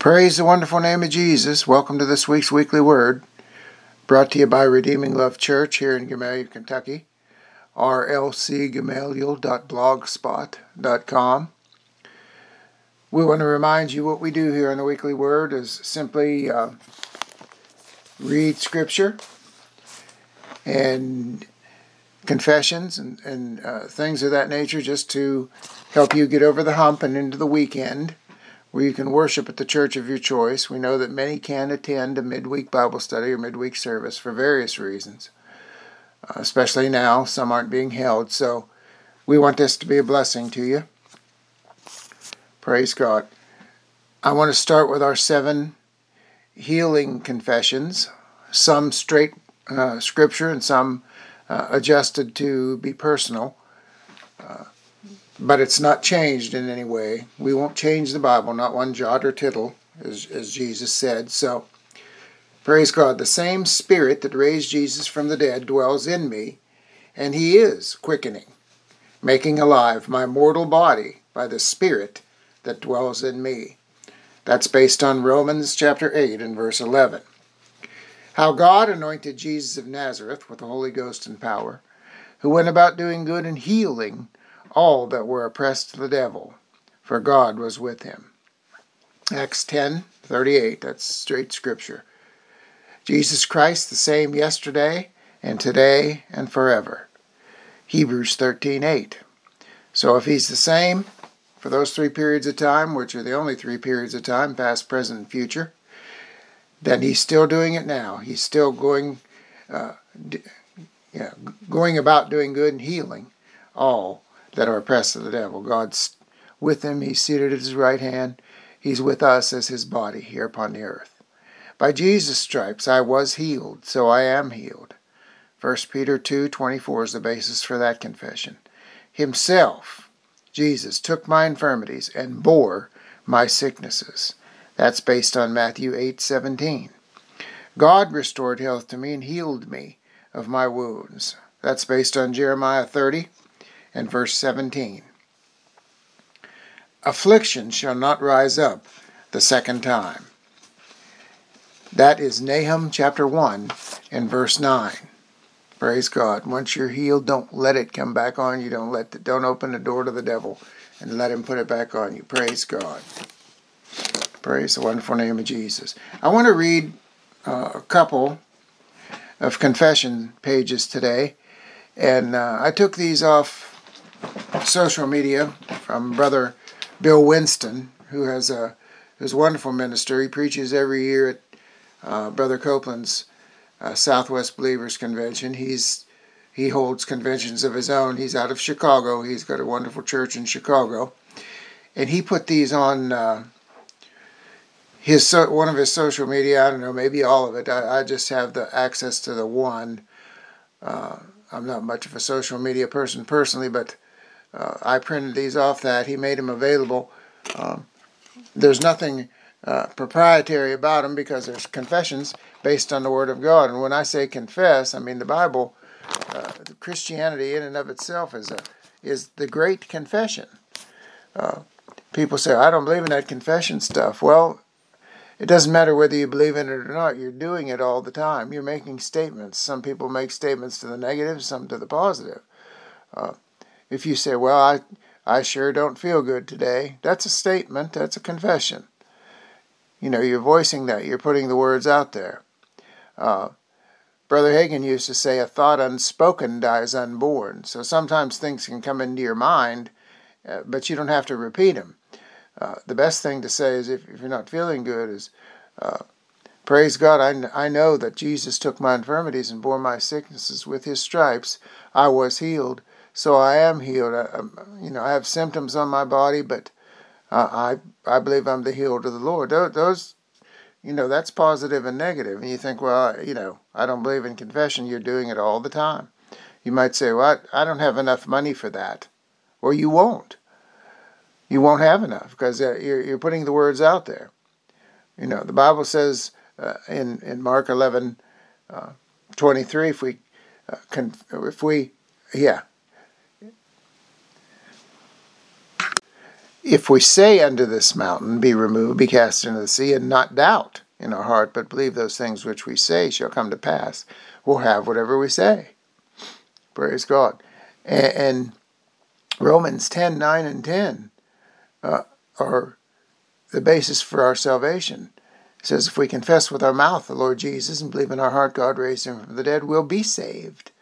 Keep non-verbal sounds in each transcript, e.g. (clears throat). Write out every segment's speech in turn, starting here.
Praise the wonderful name of Jesus. Welcome to this week's weekly word, brought to you by Redeeming Love Church here in Gamaliel, Kentucky, rlcgamaliel.blogspot.com. We want to remind you what we do here in the weekly word is simply uh, read scripture and confessions and, and uh, things of that nature just to help you get over the hump and into the weekend where you can worship at the church of your choice. We know that many can attend a midweek Bible study or midweek service for various reasons, uh, especially now. Some aren't being held, so we want this to be a blessing to you. Praise God. I want to start with our seven healing confessions, some straight uh, scripture and some uh, adjusted to be personal. But it's not changed in any way. We won't change the Bible, not one jot or tittle, as, as Jesus said. So, praise God. The same Spirit that raised Jesus from the dead dwells in me, and He is quickening, making alive my mortal body by the Spirit that dwells in me. That's based on Romans chapter 8 and verse 11. How God anointed Jesus of Nazareth with the Holy Ghost and power, who went about doing good and healing all that were oppressed of the devil, for God was with him. Acts 10 38, that's straight scripture. Jesus Christ, the same yesterday and today and forever. Hebrews 13 8. So if he's the same for those three periods of time, which are the only three periods of time, past, present, and future, then he's still doing it now. He's still going, uh, yeah, going about doing good and healing all that are oppressed of the devil. God's with him. He's seated at his right hand. He's with us as his body here upon the earth. By Jesus' stripes I was healed, so I am healed. 1 Peter 2:24 is the basis for that confession. Himself, Jesus, took my infirmities and bore my sicknesses. That's based on Matthew 8:17. God restored health to me and healed me of my wounds. That's based on Jeremiah 30 and verse 17. Affliction shall not rise up the second time. That is Nahum chapter 1 and verse 9. Praise God. Once you're healed, don't let it come back on you. Don't let the, don't open the door to the devil and let him put it back on you. Praise God. Praise the wonderful name of Jesus. I want to read uh, a couple of confession pages today, and uh, I took these off social media from Brother Bill Winston, who has a who's a wonderful minister. He preaches every year at uh, Brother Copeland's uh, Southwest Believers Convention. He's he holds conventions of his own. He's out of Chicago. He's got a wonderful church in Chicago, and he put these on uh, his so, one of his social media. I don't know, maybe all of it. I, I just have the access to the one. Uh, I'm not much of a social media person personally, but uh, I printed these off that. He made them available. Um, there's nothing uh, proprietary about them because there's confessions based on the Word of God. And when I say confess, I mean the Bible, uh, Christianity in and of itself is a is the great confession. Uh, people say I don't believe in that confession stuff. Well, it doesn't matter whether you believe in it or not. You're doing it all the time. You're making statements. Some people make statements to the negative, some to the positive. If you say, Well, I, I sure don't feel good today, that's a statement, that's a confession. You know, you're voicing that, you're putting the words out there. Uh, Brother Hagin used to say, A thought unspoken dies unborn. So sometimes things can come into your mind, uh, but you don't have to repeat them. Uh, the best thing to say is if, if you're not feeling good is, uh, Praise God, I, I know that Jesus took my infirmities and bore my sicknesses. With his stripes I was healed. So I am healed. I, you know, I have symptoms on my body, but I I believe I'm the healed of the Lord. Those, you know, that's positive and negative. And you think, well, you know, I don't believe in confession. You're doing it all the time. You might say, well, I, don't have enough money for that. Well, you won't. You won't have enough because uh, you're, you're putting the words out there. You know, the Bible says uh, in in Mark 11, uh, 23, if we, uh, con- if we, yeah, if we say unto this mountain, Be removed, be cast into the sea, and not doubt in our heart, but believe those things which we say shall come to pass, we'll have whatever we say. Praise God. And, and Romans 10 9 and 10 uh, are the basis for our salvation. It says, If we confess with our mouth the Lord Jesus and believe in our heart God raised him from the dead, we'll be saved.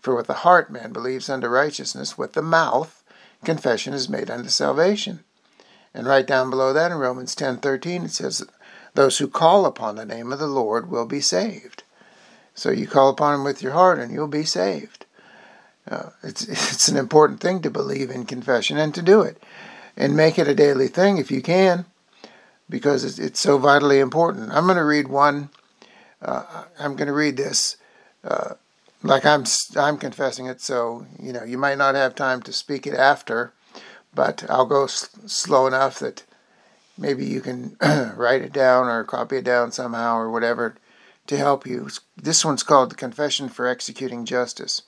For with the heart man believes unto righteousness, with the mouth confession is made unto salvation. And right down below that in Romans 10:13 it says those who call upon the name of the Lord will be saved. So you call upon him with your heart and you'll be saved. Uh, it's (laughs) it's an important thing to believe in confession and to do it and make it a daily thing if you can because it's, it's so vitally important. I'm going to read one uh, I'm going to read this uh, like I'm I'm confessing it so you know you might not have time to speak it after but I'll go s- slow enough that maybe you can (clears throat) write it down or copy it down somehow or whatever to help you. This one's called the Confession for Executing Justice.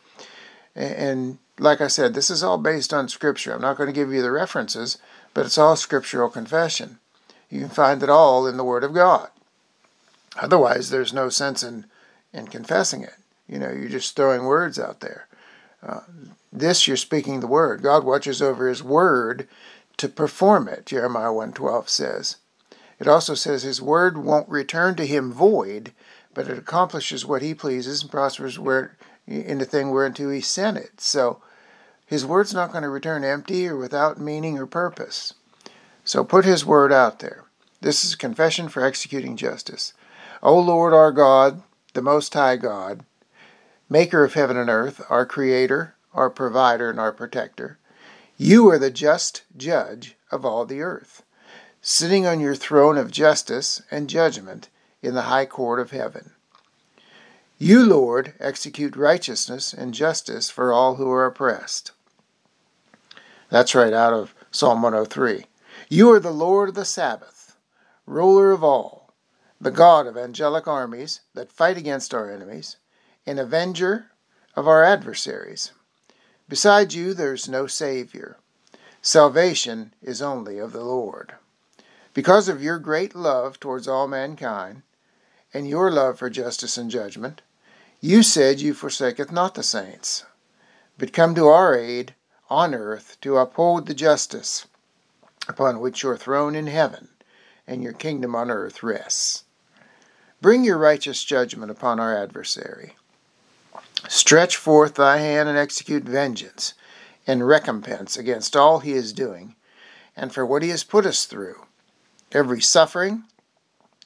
And like I said, this is all based on Scripture. I'm not going to give you the references, but it's all scriptural confession. You can find it all in the Word of God. Otherwise, there's no sense in, in confessing it. You know, you're just throwing words out there. Uh, this you're speaking the word. God watches over his word to perform it, Jeremiah 1:12 says. It also says his word won't return to him void, but it accomplishes what he pleases and prospers where in the thing whereunto he sent it. So his word's not going to return empty or without meaning or purpose. So put his word out there. This is a confession for executing justice. O Lord our God, the most high God, maker of heaven and earth, our creator, our provider, and our protector. You are the just judge of all the earth, sitting on your throne of justice and judgment in the high court of heaven. You, Lord, execute righteousness and justice for all who are oppressed. That's right out of Psalm 103. You are the Lord of the Sabbath, ruler of all, the God of angelic armies that fight against our enemies, an avenger of our adversaries. Besides you, there is no Savior. Salvation is only of the Lord. Because of your great love towards all mankind, and your love for justice and judgment, you said you forsaketh not the saints, but come to our aid on earth to uphold the justice upon which your throne in heaven and your kingdom on earth rests. Bring your righteous judgment upon our adversary Stretch forth thy hand and execute vengeance and recompense against all he is doing and for what he has put us through every suffering,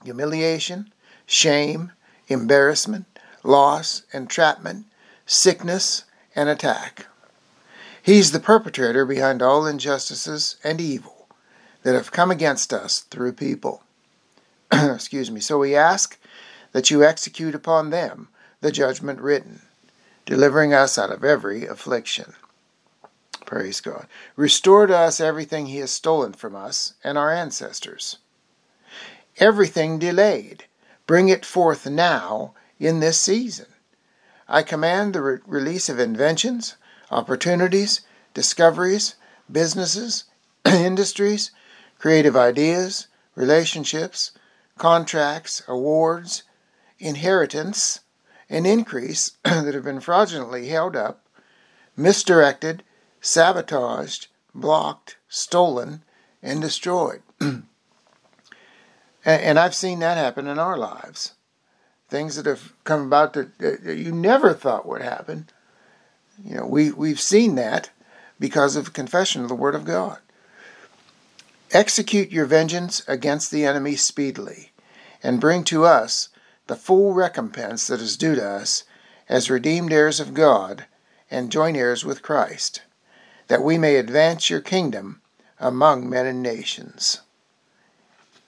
humiliation, shame, embarrassment, loss, entrapment, sickness, and attack. He's the perpetrator behind all injustices and evil that have come against us through people. (clears throat) Excuse me. So we ask that you execute upon them the judgment written delivering us out of every affliction. Praise God. Restore to us everything He has stolen from us and our ancestors. Everything delayed, bring it forth now in this season. I command the re- release of inventions, opportunities, discoveries, businesses, (clears throat) industries, creative ideas, relationships, contracts, awards, inheritance, an increase (clears throat) that have been fraudulently held up, misdirected, sabotaged, blocked, stolen, and destroyed. (clears throat) and I've seen that happen in our lives. Things that have come about that, you never thought would happen. You know, we, we've seen that because of confession of the Word of God. Execute your vengeance against the enemy speedily, and bring to us the full recompense that is due to us as redeemed heirs of God and joint heirs with Christ, that we may advance your kingdom among men and nations.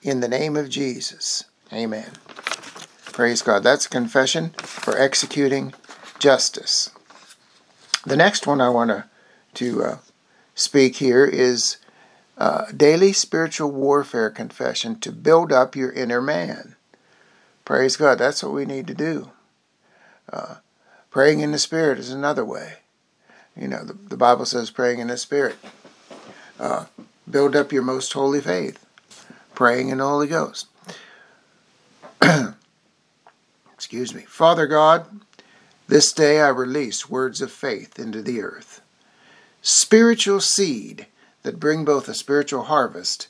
In the name of Jesus, amen. Praise God. That's a confession for executing justice. The next one I want to, to uh, speak here is uh, daily spiritual warfare confession to build up your inner man. Praise God. That's what we need to do. Uh, praying in the Spirit is another way. You know, the, the Bible says praying in the Spirit. Uh, build up your most holy faith, praying in the Holy Ghost. (clears throat) Excuse me. Father God, this day I release words of faith into the earth. Spiritual seed that bring both a spiritual harvest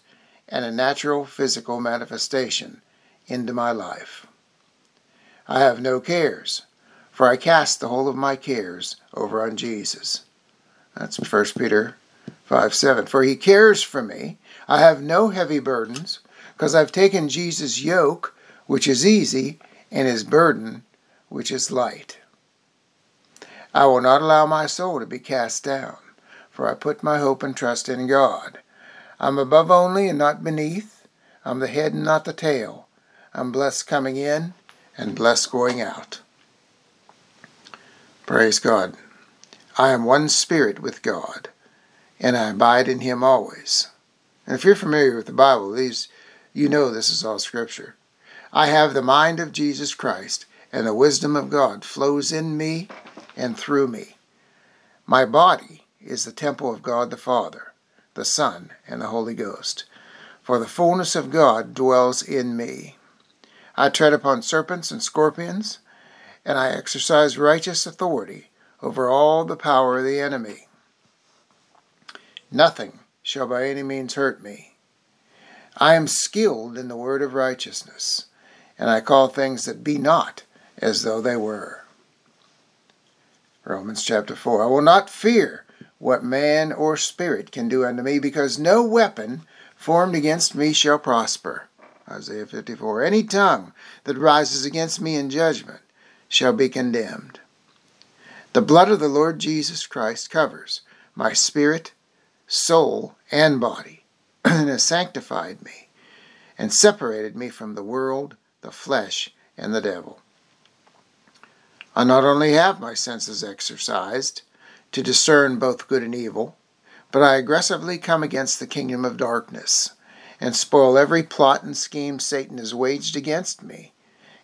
and a natural physical manifestation into my life. I have no cares, for I cast the whole of my cares over on Jesus. That's 1 Peter 5 7. For he cares for me. I have no heavy burdens, because I've taken Jesus' yoke, which is easy, and his burden, which is light. I will not allow my soul to be cast down, for I put my hope and trust in God. I'm above only and not beneath. I'm the head and not the tail. I'm blessed coming in and blessed going out. Praise God. I am one spirit with God, and I abide in him always. And if you're familiar with the Bible, these you know this is all scripture. I have the mind of Jesus Christ, and the wisdom of God flows in me and through me. My body is the temple of God the Father, the Son, and the Holy Ghost. For the fullness of God dwells in me. I tread upon serpents and scorpions, and I exercise righteous authority over all the power of the enemy. Nothing shall by any means hurt me. I am skilled in the word of righteousness, and I call things that be not as though they were. Romans chapter 4 I will not fear what man or spirit can do unto me, because no weapon formed against me shall prosper. Isaiah 54 Any tongue that rises against me in judgment shall be condemned. The blood of the Lord Jesus Christ covers my spirit, soul, and body, (clears throat) and has sanctified me, and separated me from the world, the flesh, and the devil. I not only have my senses exercised to discern both good and evil, but I aggressively come against the kingdom of darkness and spoil every plot and scheme Satan has waged against me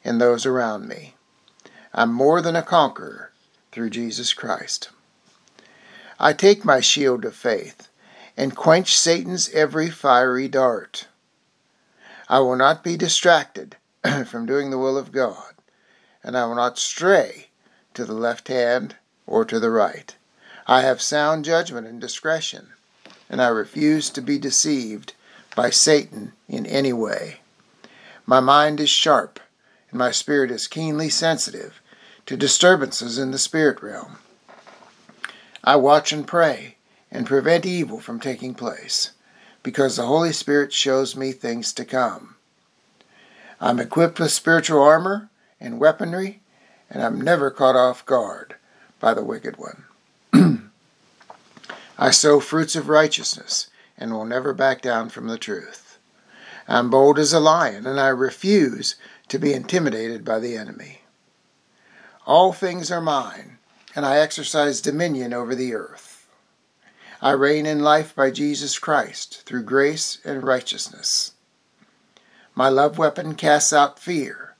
and those around me. I'm more than a conqueror through Jesus Christ. I take my shield of faith and quench Satan's every fiery dart. I will not be distracted (clears throat) from doing the will of God, and I will not stray to the left hand or to the right. I have sound judgment and discretion, and I refuse to be deceived by Satan in any way. My mind is sharp, and my spirit is keenly sensitive to disturbances in the spirit realm. I watch and pray and prevent evil from taking place, because the Holy Spirit shows me things to come. I'm equipped with spiritual armor and weaponry, and I'm never caught off guard by the wicked one. (clears throat) I sow fruits of righteousness and will never back down from the truth. I'm bold as a lion, and I refuse to be intimidated by the enemy. All things are mine, and I exercise dominion over the earth. I reign in life by Jesus Christ through grace and righteousness. My love weapon casts out fear,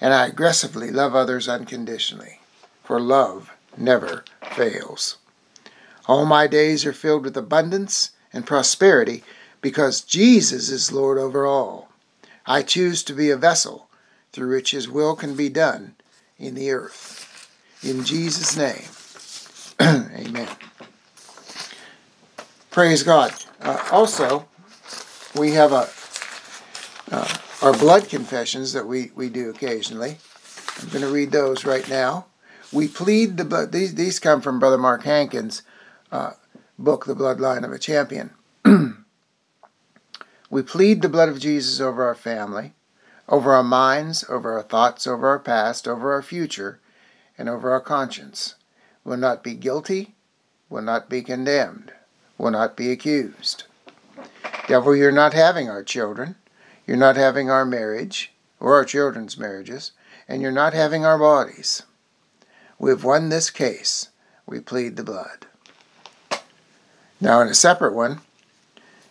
and I aggressively love others unconditionally, for love never fails. All my days are filled with abundance and prosperity because Jesus is Lord over all. I choose to be a vessel through which His will can be done in the earth. In Jesus' name, (clears throat) amen. Praise God. Uh, also, we have a uh, our blood confessions that we, we do occasionally. I'm going to read those right now. We plead the blood. These these come from Brother Mark Hankins' uh, book, The Bloodline of a Champion. (clears throat) we plead the blood of Jesus over our family, over our minds, over our thoughts, over our past, over our future, and over our conscience, will not be guilty, will not be condemned, will not be accused. Devil, you're not having our children, you're not having our marriage, or our children's marriages, and you're not having our bodies. We've won this case. We plead the blood. Now, in a separate one,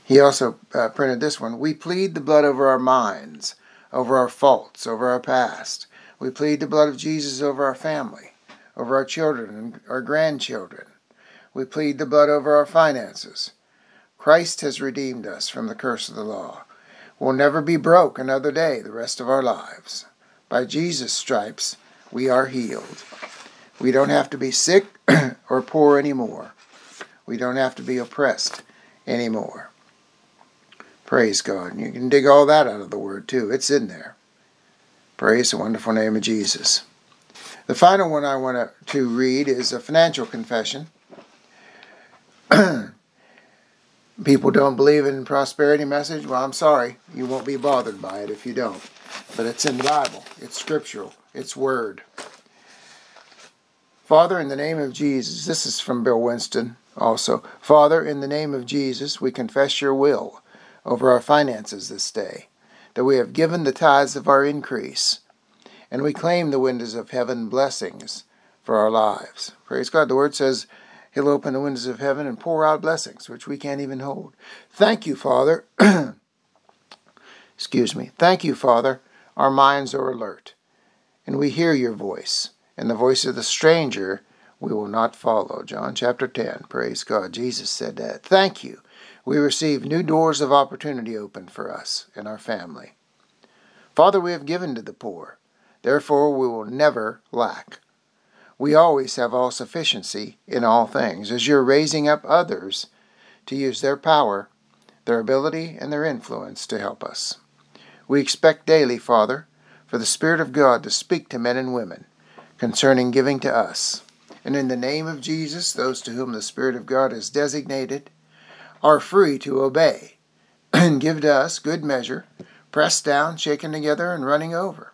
he also uh, printed this one. We plead the blood over our minds, over our faults, over our past. We plead the blood of Jesus over our family, over our children and our grandchildren. We plead the blood over our finances. Christ has redeemed us from the curse of the law. We'll never be broke another day the rest of our lives. By Jesus' stripes, we are healed. We don't have to be sick (clears throat) or poor anymore. We don't have to be oppressed anymore. Praise God. And you can dig all that out of the Word too. It's in there. Praise the wonderful name of Jesus. The final one I want to read is a financial confession. (clears throat) People don't believe in prosperity message. Well, I'm sorry. You won't be bothered by it if you don't. But it's in the Bible. It's scriptural. It's word. Father, in the name of Jesus, this is from Bill Winston also. Father, in the name of Jesus, we confess your will over our finances this day, that we have given the tithes of our increase, and we claim the windows of heaven blessings for our lives. Praise God. The word says he'll open the windows of heaven and pour out blessings, which we can't even hold. Thank you, Father. (clears throat) Excuse me. Thank you, Father. Our minds are alert, and we hear your voice and the voice of the stranger we will not follow. John chapter 10. Praise God. Jesus said that. Thank you. We receive new doors of opportunity open for us and our family. Father, we have given to the poor. Therefore, we will never lack. We always have all sufficiency in all things, as you're raising up others to use their power, their ability, and their influence to help us. We expect daily, Father, for the Spirit of God to speak to men and women concerning giving to us. And in the name of Jesus, those to whom the Spirit of God is designated are free to obey (clears throat) and give to us good measure, pressed down, shaken together, and running over.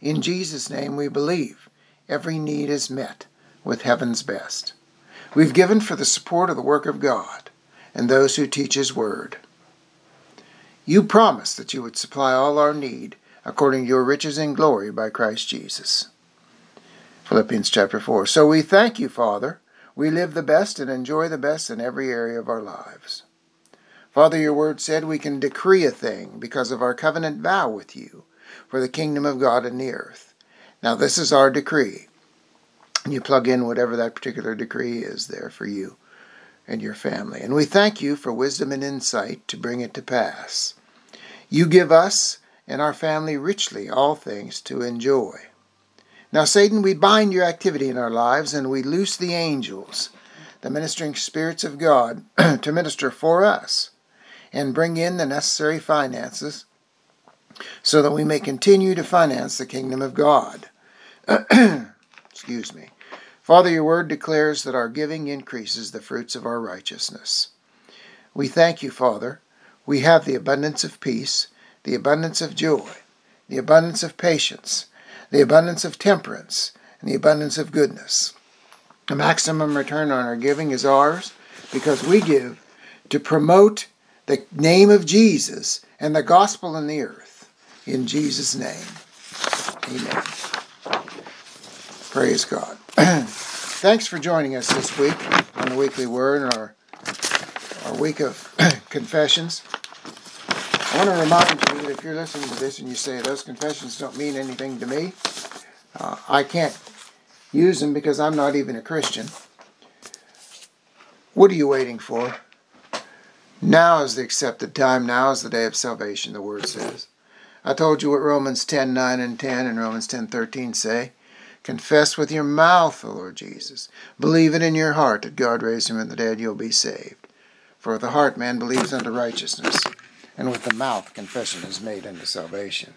In Jesus' name we believe every need is met with heaven's best. We've given for the support of the work of God and those who teach His Word. You promised that you would supply all our need according to your riches in glory by Christ Jesus. Philippians chapter 4. So we thank you, Father. We live the best and enjoy the best in every area of our lives. Father, your word said we can decree a thing because of our covenant vow with you for the kingdom of God in the earth. Now, this is our decree. And you plug in whatever that particular decree is there for you and your family. And we thank you for wisdom and insight to bring it to pass. You give us and our family richly all things to enjoy. Now, Satan, we bind your activity in our lives and we loose the angels, the ministering spirits of God, (clears throat) to minister for us and bring in the necessary finances so that we may continue to finance the kingdom of God. (clears throat) Excuse me. Father, your word declares that our giving increases the fruits of our righteousness. We thank you, Father. We have the abundance of peace, the abundance of joy, the abundance of patience the abundance of temperance, and the abundance of goodness. The maximum return on our giving is ours because we give to promote the name of Jesus and the gospel in the earth. In Jesus' name, amen. Praise God. (clears throat) Thanks for joining us this week on the Weekly Word and our, our week of (clears throat) confessions. I want to remind you if you're listening to this and you say those confessions don't mean anything to me, uh, I can't use them because I'm not even a Christian. What are you waiting for? Now is the accepted time. Now is the day of salvation, the word says. I told you what Romans 10 9 and 10 and Romans 10 13 say. Confess with your mouth the Lord Jesus. Believe it in your heart that God raised him from the dead, you'll be saved. For the heart man believes unto righteousness and with the mouth confession is made unto salvation.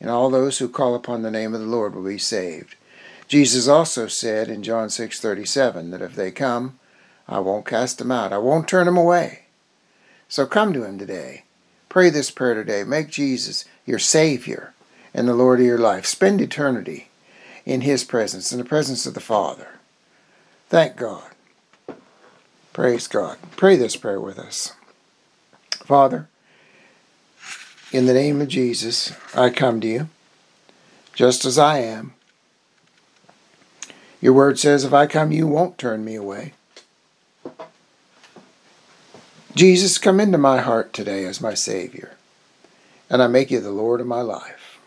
And all those who call upon the name of the Lord will be saved. Jesus also said in John 6:37 that if they come, I won't cast them out. I won't turn them away. So come to him today. Pray this prayer today. Make Jesus your Savior and the Lord of your life. Spend eternity in His presence, in the presence of the Father. Thank God. Praise God. Pray this prayer with us. Father, in the name of Jesus, I come to you just as I am. Your word says, if I come, you won't turn me away. Jesus, come into my heart today as my Savior, and I make you the Lord of my life.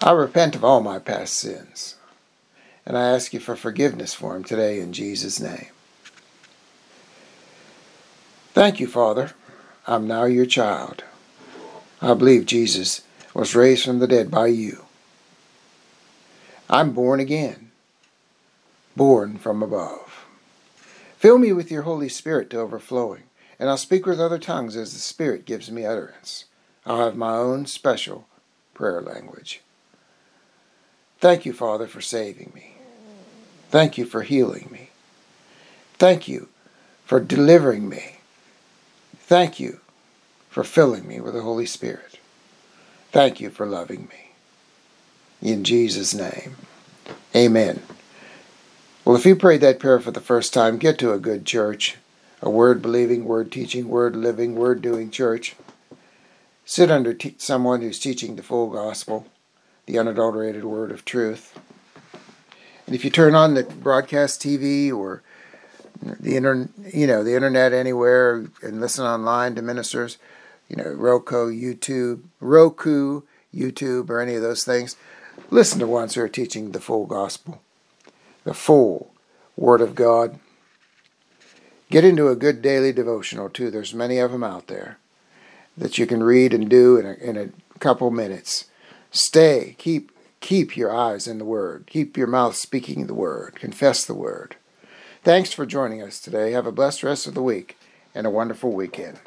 I repent of all my past sins, and I ask you for forgiveness for them today in Jesus' name. Thank you, Father. I'm now your child. I believe Jesus was raised from the dead by you. I'm born again, born from above. Fill me with your Holy Spirit to overflowing, and I'll speak with other tongues as the Spirit gives me utterance. I'll have my own special prayer language. Thank you, Father, for saving me. Thank you for healing me. Thank you for delivering me. Thank you for filling me with the Holy Spirit. Thank you for loving me. In Jesus' name, amen. Well, if you prayed that prayer for the first time, get to a good church, a word believing, word teaching, word living, word doing church. Sit under te- someone who's teaching the full gospel, the unadulterated word of truth. And if you turn on the broadcast TV or the internet, you know, the internet anywhere and listen online to ministers, you know, Roku, YouTube, Roku, YouTube, or any of those things. Listen to ones who are teaching the full gospel, the full Word of God. Get into a good daily devotional too. There's many of them out there that you can read and do in a, in a couple minutes. Stay, keep keep your eyes in the Word, keep your mouth speaking the Word, confess the Word. Thanks for joining us today. Have a blessed rest of the week and a wonderful weekend.